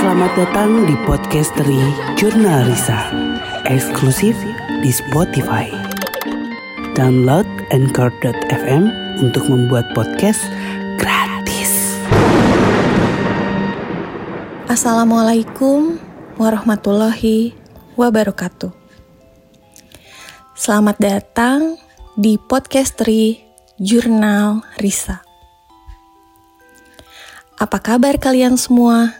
Selamat datang di podcast dari Jurnal Risa, eksklusif di Spotify. Download Anchor.fm untuk membuat podcast gratis. Assalamualaikum warahmatullahi wabarakatuh. Selamat datang di podcast dari Jurnal Risa. Apa kabar kalian semua?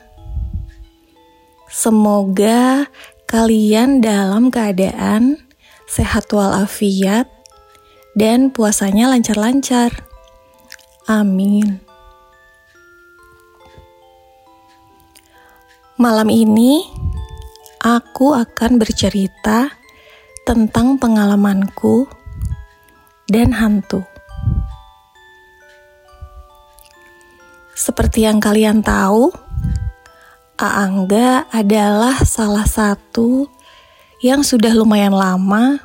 Semoga kalian dalam keadaan sehat walafiat dan puasanya lancar-lancar. Amin. Malam ini aku akan bercerita tentang pengalamanku dan hantu. Seperti yang kalian tahu, Aangga adalah salah satu yang sudah lumayan lama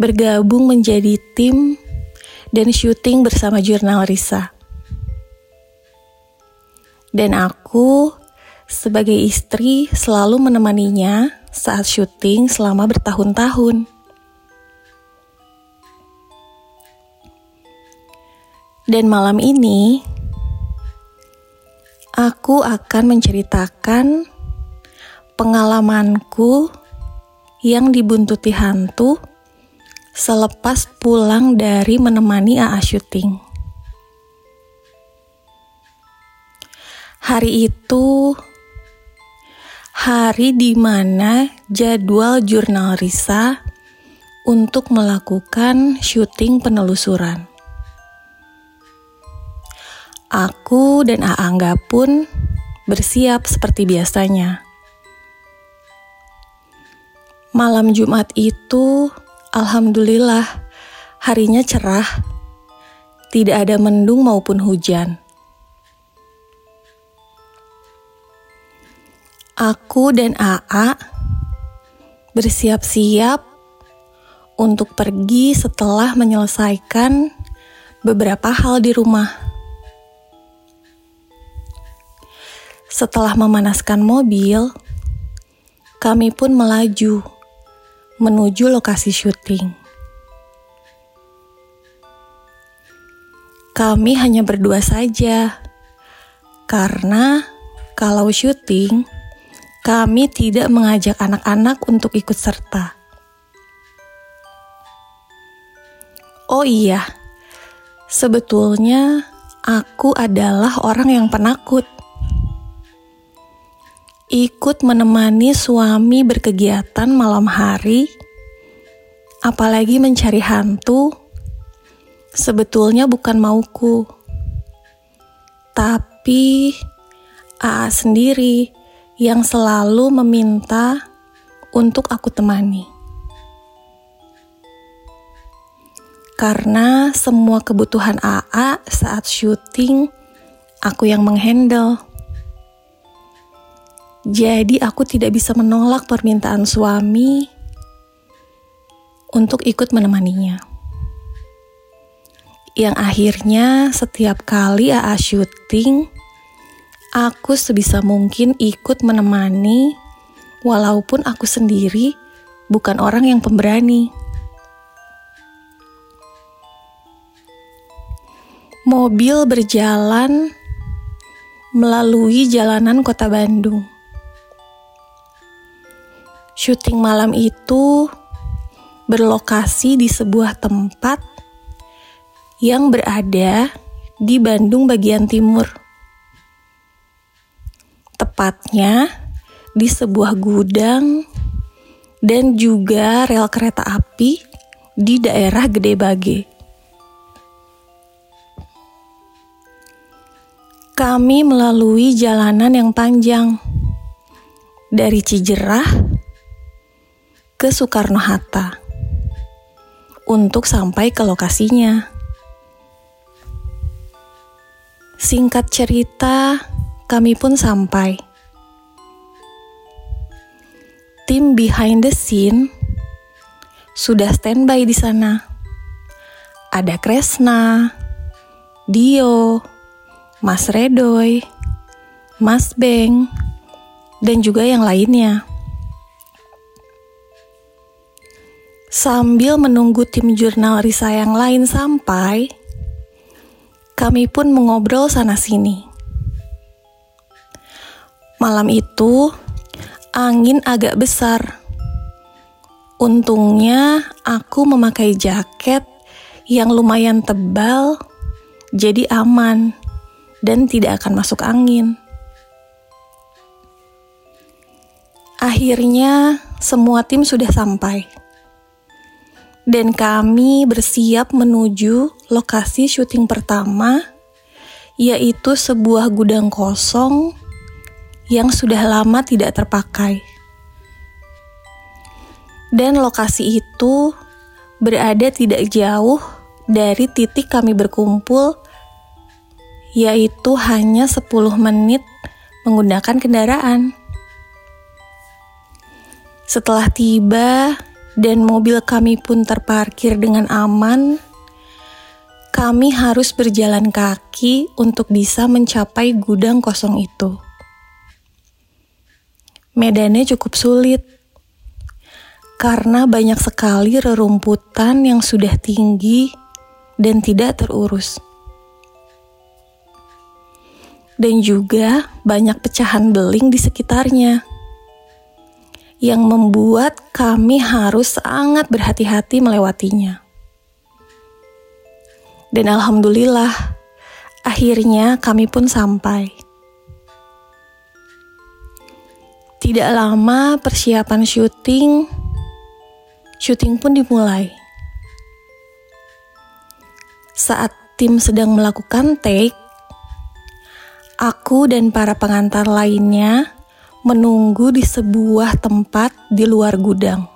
bergabung menjadi tim dan syuting bersama jurnal Risa. Dan aku sebagai istri selalu menemaninya saat syuting selama bertahun-tahun. Dan malam ini, aku akan menceritakan pengalamanku yang dibuntuti hantu selepas pulang dari menemani AA syuting. Hari itu hari di mana jadwal jurnal Risa untuk melakukan syuting penelusuran. Aku dan Aangga pun bersiap seperti biasanya. Malam Jumat itu, alhamdulillah, harinya cerah, tidak ada mendung maupun hujan. Aku dan AA bersiap-siap untuk pergi setelah menyelesaikan beberapa hal di rumah. Setelah memanaskan mobil, kami pun melaju menuju lokasi syuting. Kami hanya berdua saja, karena kalau syuting, kami tidak mengajak anak-anak untuk ikut serta. Oh iya, sebetulnya aku adalah orang yang penakut ikut menemani suami berkegiatan malam hari, apalagi mencari hantu, sebetulnya bukan mauku. Tapi AA sendiri yang selalu meminta untuk aku temani. Karena semua kebutuhan AA saat syuting, aku yang menghandle. Jadi aku tidak bisa menolak permintaan suami untuk ikut menemaninya. Yang akhirnya setiap kali AA syuting, aku sebisa mungkin ikut menemani walaupun aku sendiri bukan orang yang pemberani. Mobil berjalan melalui jalanan kota Bandung syuting malam itu berlokasi di sebuah tempat yang berada di Bandung bagian timur. Tepatnya di sebuah gudang dan juga rel kereta api di daerah Gede Bage. Kami melalui jalanan yang panjang dari Cijerah ke Soekarno-Hatta untuk sampai ke lokasinya. Singkat cerita, kami pun sampai. Tim behind the scene sudah standby di sana. Ada Kresna, Dio, Mas Redoy, Mas Beng, dan juga yang lainnya. Sambil menunggu tim jurnal Risa yang lain sampai, kami pun mengobrol sana-sini. Malam itu, angin agak besar. Untungnya, aku memakai jaket yang lumayan tebal, jadi aman dan tidak akan masuk angin. Akhirnya, semua tim sudah sampai dan kami bersiap menuju lokasi syuting pertama, yaitu sebuah gudang kosong yang sudah lama tidak terpakai. Dan lokasi itu berada tidak jauh dari titik kami berkumpul, yaitu hanya 10 menit menggunakan kendaraan. Setelah tiba, dan mobil kami pun terparkir dengan aman, kami harus berjalan kaki untuk bisa mencapai gudang kosong itu. Medannya cukup sulit karena banyak sekali rerumputan yang sudah tinggi dan tidak terurus. Dan juga banyak pecahan beling di sekitarnya yang membuat kami harus sangat berhati-hati melewatinya. Dan alhamdulillah, akhirnya kami pun sampai. Tidak lama persiapan syuting, syuting pun dimulai. Saat tim sedang melakukan take, aku dan para pengantar lainnya menunggu di sebuah tempat di luar gudang.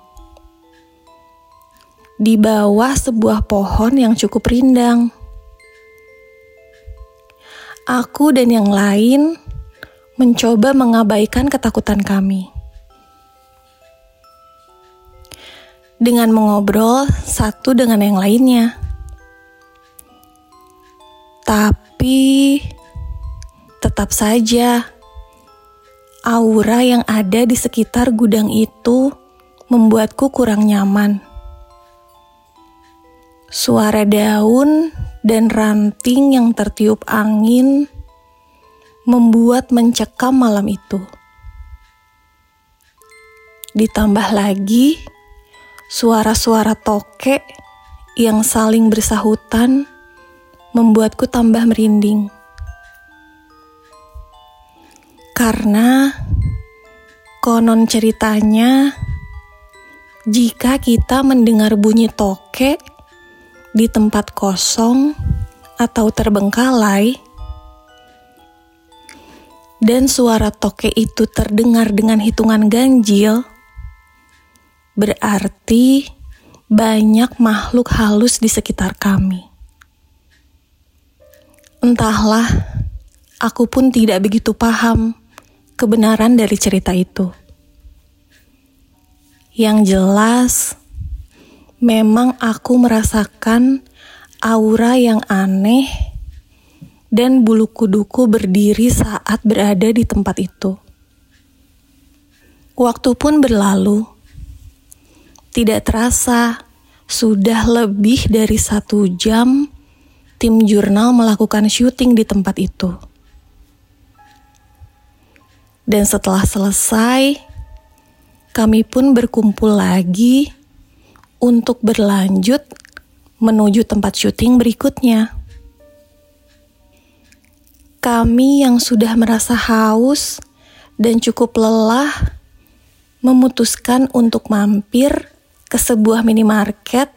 Di bawah sebuah pohon yang cukup rindang. Aku dan yang lain mencoba mengabaikan ketakutan kami. Dengan mengobrol satu dengan yang lainnya. Tapi tetap saja Aura yang ada di sekitar gudang itu membuatku kurang nyaman. Suara daun dan ranting yang tertiup angin membuat mencekam malam itu. Ditambah lagi suara-suara tokek yang saling bersahutan membuatku tambah merinding. Karena konon ceritanya, jika kita mendengar bunyi tokek di tempat kosong atau terbengkalai, dan suara tokek itu terdengar dengan hitungan ganjil, berarti banyak makhluk halus di sekitar kami. Entahlah, aku pun tidak begitu paham kebenaran dari cerita itu. Yang jelas, memang aku merasakan aura yang aneh dan bulu kuduku berdiri saat berada di tempat itu. Waktu pun berlalu, tidak terasa sudah lebih dari satu jam tim jurnal melakukan syuting di tempat itu. Dan setelah selesai, kami pun berkumpul lagi untuk berlanjut menuju tempat syuting berikutnya. Kami yang sudah merasa haus dan cukup lelah memutuskan untuk mampir ke sebuah minimarket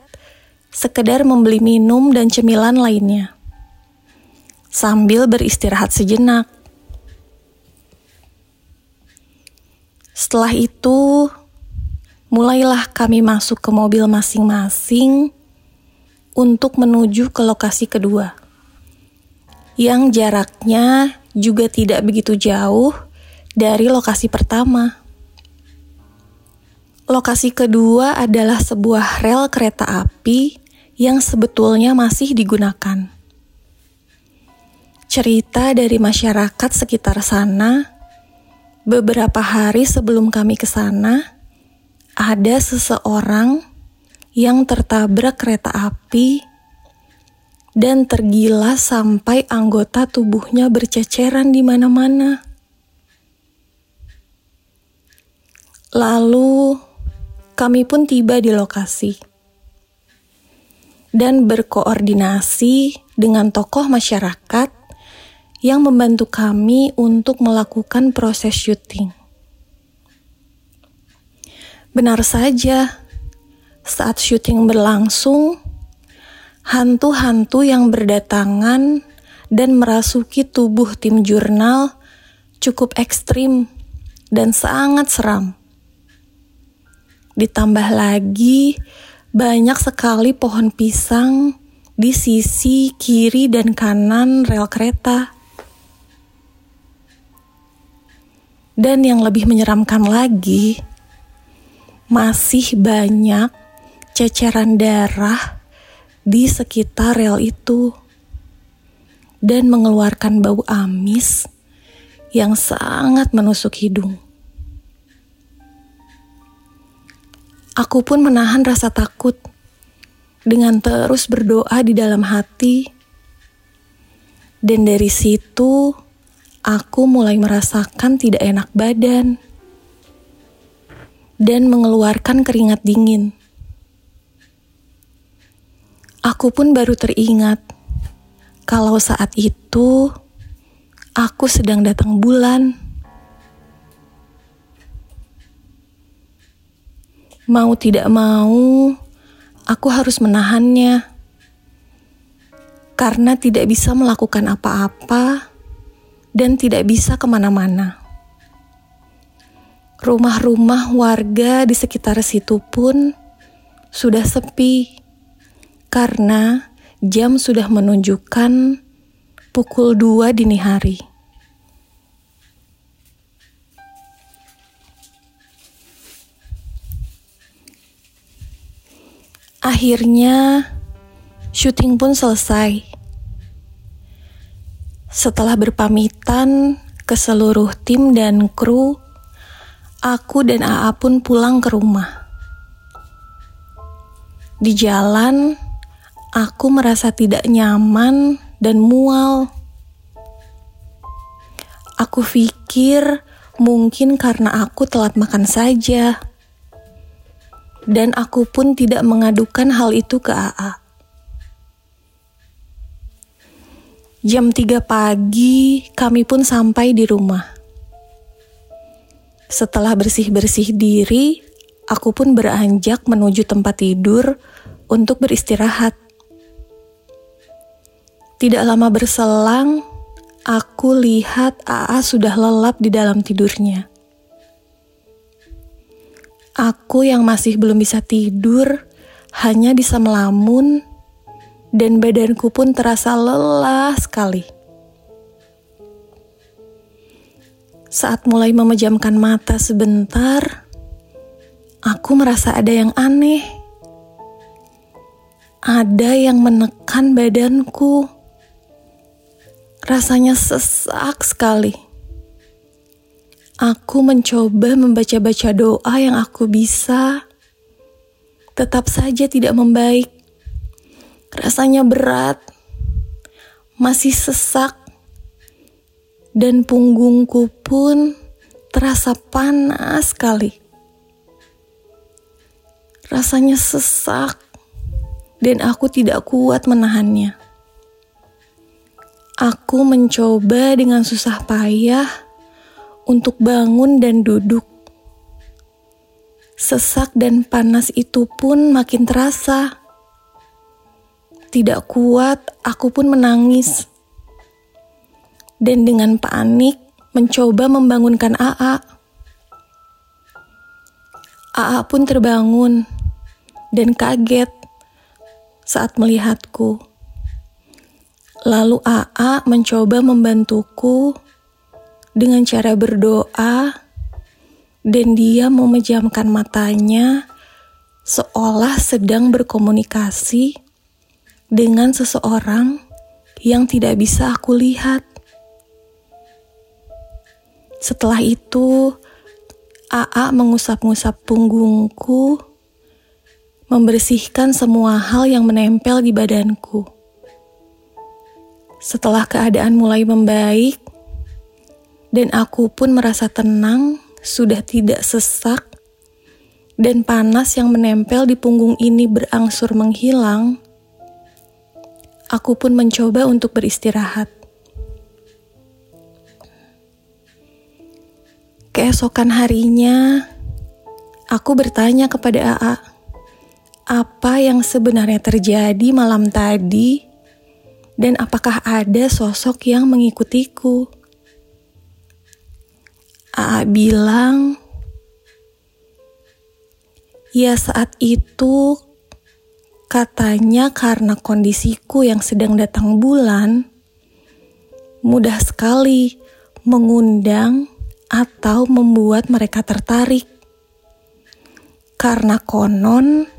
sekedar membeli minum dan cemilan lainnya. Sambil beristirahat sejenak. Setelah itu, mulailah kami masuk ke mobil masing-masing untuk menuju ke lokasi kedua, yang jaraknya juga tidak begitu jauh dari lokasi pertama. Lokasi kedua adalah sebuah rel kereta api yang sebetulnya masih digunakan. Cerita dari masyarakat sekitar sana Beberapa hari sebelum kami ke sana, ada seseorang yang tertabrak kereta api dan tergila sampai anggota tubuhnya berceceran di mana-mana. Lalu, kami pun tiba di lokasi dan berkoordinasi dengan tokoh masyarakat yang membantu kami untuk melakukan proses syuting. Benar saja, saat syuting berlangsung, hantu-hantu yang berdatangan dan merasuki tubuh tim jurnal cukup ekstrim dan sangat seram. Ditambah lagi, banyak sekali pohon pisang di sisi kiri dan kanan rel kereta. Dan yang lebih menyeramkan lagi, masih banyak ceceran darah di sekitar rel itu dan mengeluarkan bau amis yang sangat menusuk hidung. Aku pun menahan rasa takut dengan terus berdoa di dalam hati, dan dari situ aku mulai merasakan tidak enak badan dan mengeluarkan keringat dingin. Aku pun baru teringat kalau saat itu aku sedang datang bulan. Mau tidak mau, aku harus menahannya karena tidak bisa melakukan apa-apa dan tidak bisa ke mana-mana. Rumah-rumah warga di sekitar situ pun sudah sepi karena jam sudah menunjukkan pukul 2 dini hari. Akhirnya, syuting pun selesai. Setelah berpamitan ke seluruh tim dan kru, aku dan AA pun pulang ke rumah. Di jalan, aku merasa tidak nyaman dan mual. Aku pikir mungkin karena aku telat makan saja. Dan aku pun tidak mengadukan hal itu ke AA. Jam 3 pagi, kami pun sampai di rumah. Setelah bersih-bersih diri, aku pun beranjak menuju tempat tidur untuk beristirahat. Tidak lama berselang, aku lihat AA sudah lelap di dalam tidurnya. Aku yang masih belum bisa tidur hanya bisa melamun dan badanku pun terasa lelah sekali. Saat mulai memejamkan mata sebentar, aku merasa ada yang aneh. Ada yang menekan badanku. Rasanya sesak sekali. Aku mencoba membaca-baca doa yang aku bisa, tetap saja tidak membaik. Rasanya berat, masih sesak, dan punggungku pun terasa panas sekali. Rasanya sesak, dan aku tidak kuat menahannya. Aku mencoba dengan susah payah untuk bangun dan duduk. Sesak dan panas itu pun makin terasa. Tidak kuat, aku pun menangis. Dan dengan panik, mencoba membangunkan AA. AA pun terbangun dan kaget saat melihatku. Lalu AA mencoba membantuku dengan cara berdoa dan dia memejamkan matanya seolah sedang berkomunikasi dengan seseorang yang tidak bisa aku lihat. Setelah itu, AA mengusap-ngusap punggungku, membersihkan semua hal yang menempel di badanku. Setelah keadaan mulai membaik, dan aku pun merasa tenang, sudah tidak sesak, dan panas yang menempel di punggung ini berangsur menghilang, aku pun mencoba untuk beristirahat. Keesokan harinya, aku bertanya kepada AA, apa yang sebenarnya terjadi malam tadi, dan apakah ada sosok yang mengikutiku. AA bilang, ya saat itu katanya karena kondisiku yang sedang datang bulan, mudah sekali mengundang atau membuat mereka tertarik. Karena konon,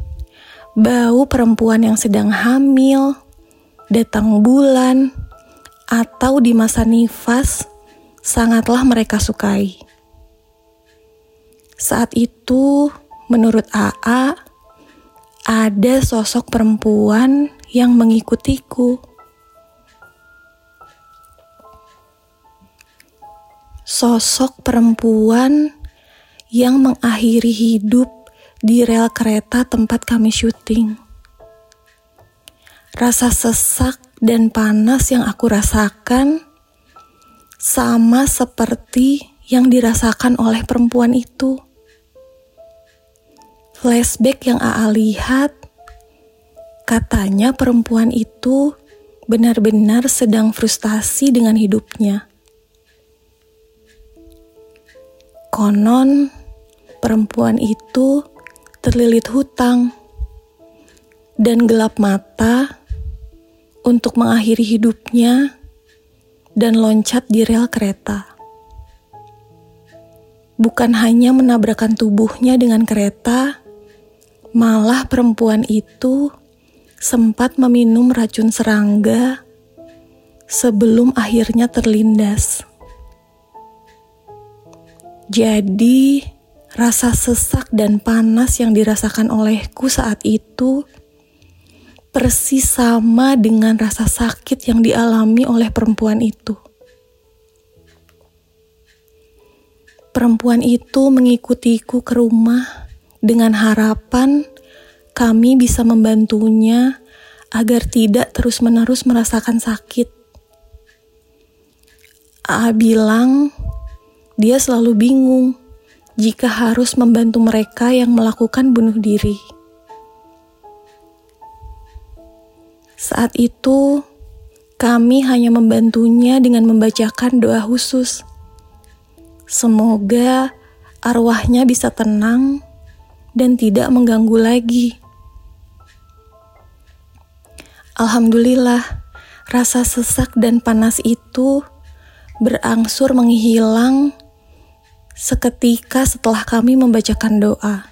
bau perempuan yang sedang hamil, datang bulan, atau di masa nifas, sangatlah mereka sukai. Saat itu, menurut AA, ada sosok perempuan yang mengikutiku. Sosok perempuan yang mengakhiri hidup di rel kereta tempat kami syuting. Rasa sesak dan panas yang aku rasakan sama seperti yang dirasakan oleh perempuan itu. Flashback yang AA lihat, katanya perempuan itu benar-benar sedang frustasi dengan hidupnya. Konon, perempuan itu terlilit hutang dan gelap mata untuk mengakhiri hidupnya dan loncat di rel kereta. Bukan hanya menabrakkan tubuhnya dengan kereta, malah perempuan itu sempat meminum racun serangga sebelum akhirnya terlindas. Jadi, rasa sesak dan panas yang dirasakan olehku saat itu persis sama dengan rasa sakit yang dialami oleh perempuan itu. Perempuan itu mengikutiku ke rumah dengan harapan kami bisa membantunya agar tidak terus-menerus merasakan sakit. A bilang dia selalu bingung jika harus membantu mereka yang melakukan bunuh diri. Saat itu, kami hanya membantunya dengan membacakan doa khusus. Semoga arwahnya bisa tenang dan tidak mengganggu lagi. Alhamdulillah, rasa sesak dan panas itu berangsur menghilang seketika setelah kami membacakan doa.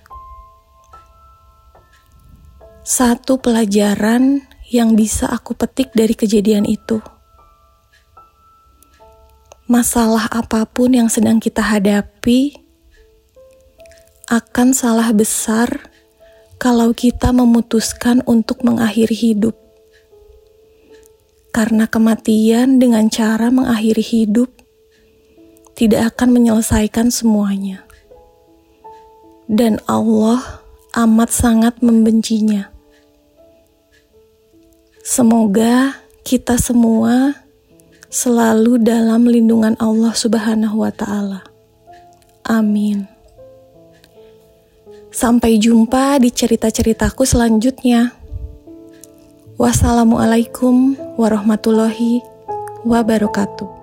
Satu pelajaran yang bisa aku petik dari kejadian itu. Masalah apa pun yang sedang kita hadapi akan salah besar kalau kita memutuskan untuk mengakhiri hidup. Karena kematian dengan cara mengakhiri hidup tidak akan menyelesaikan semuanya. Dan Allah amat sangat membencinya. Semoga kita semua selalu dalam lindungan Allah Subhanahu wa Ta'ala. Amin. Sampai jumpa di cerita-ceritaku selanjutnya. Wassalamualaikum warahmatullahi wabarakatuh.